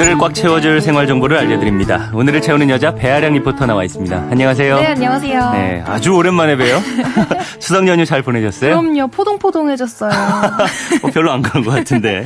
오늘을 꽉 채워줄 생활 정보를 알려드립니다. 오늘을 채우는 여자 배아량 리포터 나와 있습니다. 안녕하세요. 네, 안녕하세요. 네, 아주 오랜만에 봬요. 수석 연휴 잘 보내셨어요? 그럼요, 포동포동해졌어요. 어, 별로 안 그런 것 같은데.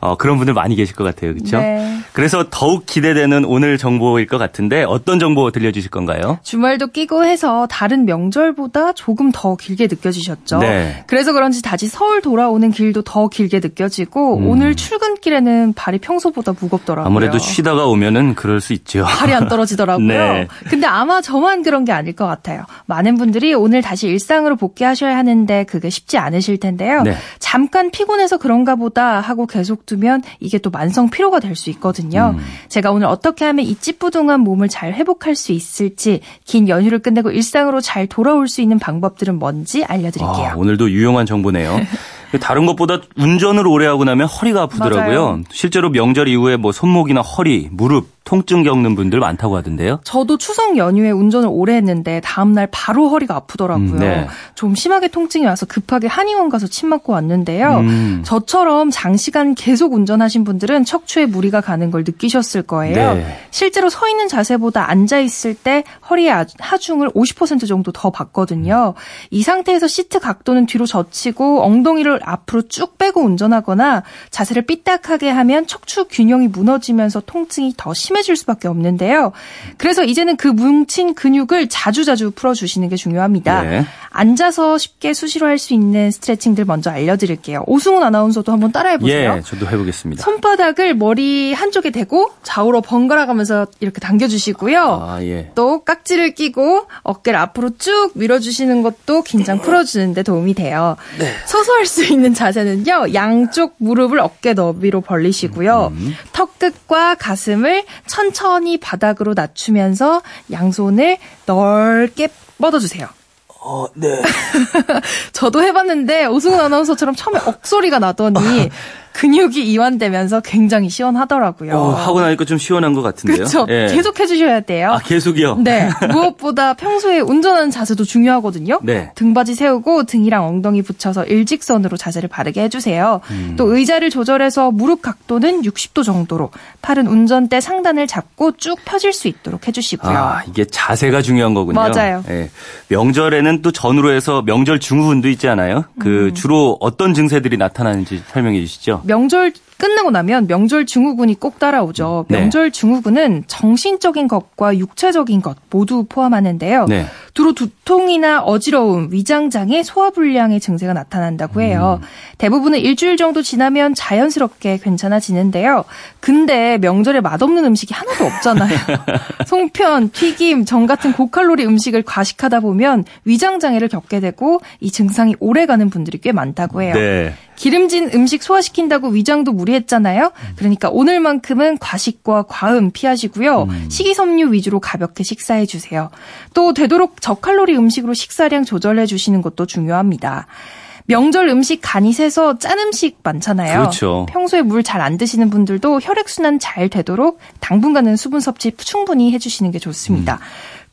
어, 그런 분들 많이 계실 것 같아요. 그렇죠? 네. 그래서 더욱 기대되는 오늘 정보일 것 같은데 어떤 정보 들려주실 건가요? 주말도 끼고 해서 다른 명절보다 조금 더 길게 느껴지셨죠. 네. 그래서 그런지 다시 서울 돌아오는 길도 더 길게 느껴지고 음. 오늘 출근길에는 발이 평소보다 무겁더라고요. 아무래도 쉬다가 오면은 그럴 수 있죠. 발이 안 떨어지더라고요. 네. 근데 아마 저만 그런 게 아닐 것 같아요. 많은 분들이 오늘 다시 일상으로 복귀하셔야 하는데 그게 쉽지 않으실 텐데요. 네. 잠깐 피곤해서 그런가 보다 하고 계속 두면 이게 또 만성 피로가 될 수 있거든요. 음. 제가 오늘 어떻게 하면 이 찌뿌둥한 몸을 잘 회복할 수 있을지 긴 연휴를 끝내고 일상으로 잘 돌아올 수 있는 방법들은 뭔지 알려드릴게요. 아, 오늘도 유용한 정보네요. 다른 것보다 운전을 오래 하고 나면 허리가 아프더라고요. 맞아요. 실제로 명절 이후에 뭐 손목이나 허리, 무릎 통증 겪는 분들 많다고 하던데요. 저도 추석 연휴에 운전을 오래 했는데 다음날 바로 허리가 아프더라고요. 음, 네. 좀 심하게 통증이 와서 급하게 한의원 가서 침 맞고 왔는데요. 음. 저처럼 장시간 계속 운전하신 분들은 척추에 무리가 가는 걸 느끼셨을 거예요. 네. 실제로 서 있는 자세보다 앉아 있을 때 허리의 아- 하중을 50% 정도 더 받거든요. 이 상태에서 시트 각도는 뒤로 젖히고 엉덩이를 앞으로 쭉 빼고 운전하거나 자세를 삐딱하게 하면 척추 균형이 무너지면서 통증이 더 심 해질 수밖에 없는데요. 그래서 이제는 그 뭉친 근육을 자주자주 풀어주시는 게 중요합니다. 네. 앉아서 쉽게 수시로 할 수 있는 스트레칭들 먼저 알려드릴게요. 오승훈 아나운서도 한번 따라해보세요. 예, 저도 해보겠습니다. 손바닥을 머리 한쪽에 대고 좌우로 번갈아 가면서 이렇게 당겨주시고요. 아, 예. 또 깍지를 끼고 어깨를 앞으로 쭉 밀어주시는 것도 긴장 풀어주는데 도움이 돼요. 네. 서서 할 수 있는 자세는요. 양쪽 무릎을 어깨 너비로 벌리시고요. 음. 턱 끝과 가슴을 천천히 바닥으로 낮추면서 양손을 넓게 뻗어주세요. 어, 네. 저도 해봤는데 오승훈 아나운서처럼 처음에 억소리가 나더니 근육이 이완되면서 굉장히 시원하더라고요. 어, 하고 나니까 좀 시원한 것 같은데요. 그렇죠. 예. 계속 해주셔야 돼요. 아, 계속이요? 네. 무엇보다 평소에 운전하는 자세도 중요하거든요. 네. 등받이 세우고 등이랑 엉덩이 붙여서 일직선으로 자세를 바르게 해주세요. 음. 또 의자를 조절해서 무릎 각도는 60도 정도로 팔은 운전대 상단을 잡고 쭉 펴질 수 있도록 해주시고요. 아, 이게 자세가 중요한 거군요. 맞아요. 예. 명절에는 또 전후로 해서 명절 증후군도 있지 않아요? 음. 그 주로 어떤 증세들이 나타나는지 설명해 주시죠. 명절 끝나고 나면 명절 증후군이 꼭 따라오죠. 네. 명절 증후군은 정신적인 것과 육체적인 것 모두 포함하는데요. 네. 주로 두통이나 어지러움, 위장장애, 소화불량의 증세가 나타난다고 해요. 음. 대부분은 일주일 정도 지나면 자연스럽게 괜찮아지는데요. 근데 명절에 맛없는 음식이 하나도 없잖아요. 송편, 튀김, 전 같은 고칼로리 음식을 과식하다 보면 위장장애를 겪게 되고 이 증상이 오래가는 분들이 꽤 많다고 해요. 네. 기름진 음식 소화시킨다고 위장도 무리했잖아요. 그러니까 오늘만큼은 과식과 과음 피하시고요. 식이섬유 위주로 가볍게 식사해 주세요. 또 되도록 저칼로리 음식으로 식사량 조절해 주시는 것도 중요합니다. 명절 음식 간이 세서 짠 음식 많잖아요. 그렇죠. 평소에 물 잘 안 드시는 분들도 혈액순환 잘 되도록 당분간은 수분 섭취 충분히 해주시는 게 좋습니다.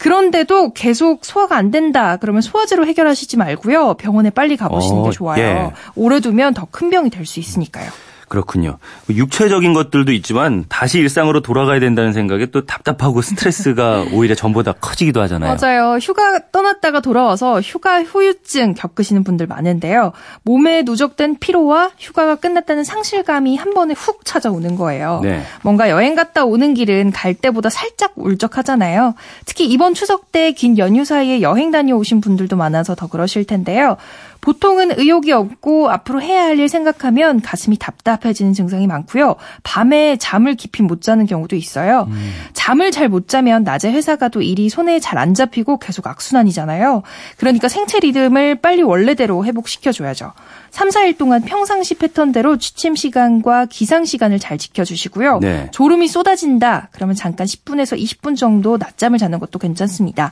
그런데도 계속 소화가 안 된다. 그러면 소화제로 해결하시지 말고요. 병원에 빨리 가보시는 어, 게 좋아요. 예. 오래 두면 더 큰 병이 될 수 있으니까요. 그렇군요. 육체적인 것들도 있지만 다시 일상으로 돌아가야 된다는 생각에 또 답답하고 스트레스가 오히려 전보다 커지기도 하잖아요. 맞아요. 휴가 떠났다가 돌아와서 휴가 후유증 겪으시는 분들 많은데요. 몸에 누적된 피로와 휴가가 끝났다는 상실감이 한 번에 훅 찾아오는 거예요. 네. 뭔가 여행 갔다 오는 길은 갈 때보다 살짝 울적하잖아요. 특히 이번 추석 때 긴 연휴 사이에 여행 다녀오신 분들도 많아서 더 그러실 텐데요. 보통은 의욕이 없고 앞으로 해야 할 일 생각하면 가슴이 답답해지는 증상이 많고요. 밤에 잠을 깊이 못 자는 경우도 있어요. 잠을 잘 못 자면 낮에 회사 가도 일이 손에 잘 안 잡히고 계속 악순환이잖아요. 그러니까 생체 리듬을 빨리 원래대로 회복시켜줘야죠. 3, 4일 동안 평상시 패턴대로 취침 시간과 기상 시간을 잘 지켜주시고요. 네. 졸음이 쏟아진다. 그러면 잠깐 10분에서 20분 정도 낮잠을 자는 것도 괜찮습니다.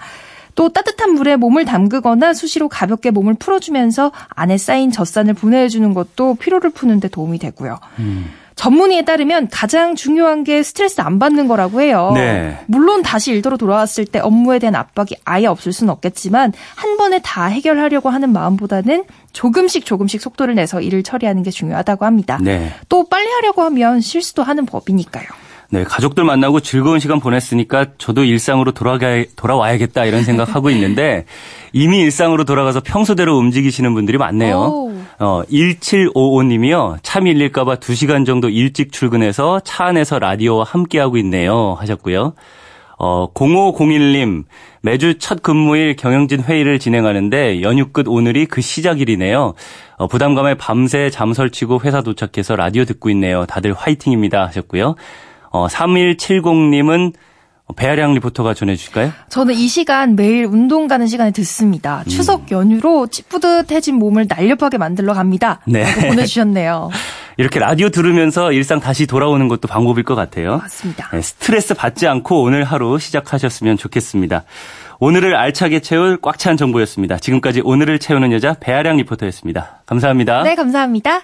또 따뜻한 물에 몸을 담그거나 수시로 가볍게 몸을 풀어주면서 안에 쌓인 젖산을 분해해주는 것도 피로를 푸는데 도움이 되고요. 전문의에 따르면 가장 중요한 게 스트레스 안 받는 거라고 해요. 네. 물론 다시 일터로 돌아왔을 때 업무에 대한 압박이 아예 없을 수는 없겠지만 한 번에 다 해결하려고 하는 마음보다는 조금씩 조금씩 속도를 내서 일을 처리하는 게 중요하다고 합니다. 네. 또 빨리 하려고 하면 실수도 하는 법이니까요. 네, 가족들 만나고 즐거운 시간 보냈으니까 저도 일상으로 돌아가, 돌아와야겠다 이런 생각하고 있는데 이미 일상으로 돌아가서 평소대로 움직이시는 분들이 많네요. 오. 어, 1755님이요. 차 밀릴까봐 2시간 정도 일찍 출근해서 차 안에서 라디오와 함께하고 있네요. 하셨고요. 어, 0501님, 매주 첫 근무일 경영진 회의를 진행하는데 연휴 끝 오늘이 그 시작일이네요. 어, 부담감에 밤새 잠 설치고 회사 도착해서 라디오 듣고 있네요. 다들 화이팅입니다. 하셨고요. 어, 3170님은 배아량 리포터가 전해주실까요? 저는 이 시간 매일 운동 가는 시간에 듣습니다. 추석 연휴로 찌뿌듯해진 몸을 날렵하게 만들러 갑니다. 네. 라고 보내주셨네요. 이렇게 라디오 들으면서 일상 다시 돌아오는 것도 방법일 것 같아요. 맞습니다. 네, 스트레스 받지 않고 오늘 하루 시작하셨으면 좋겠습니다. 오늘을 알차게 채울 꽉 찬 정보였습니다. 지금까지 오늘을 채우는 여자 배아량 리포터였습니다. 감사합니다. 네, 감사합니다.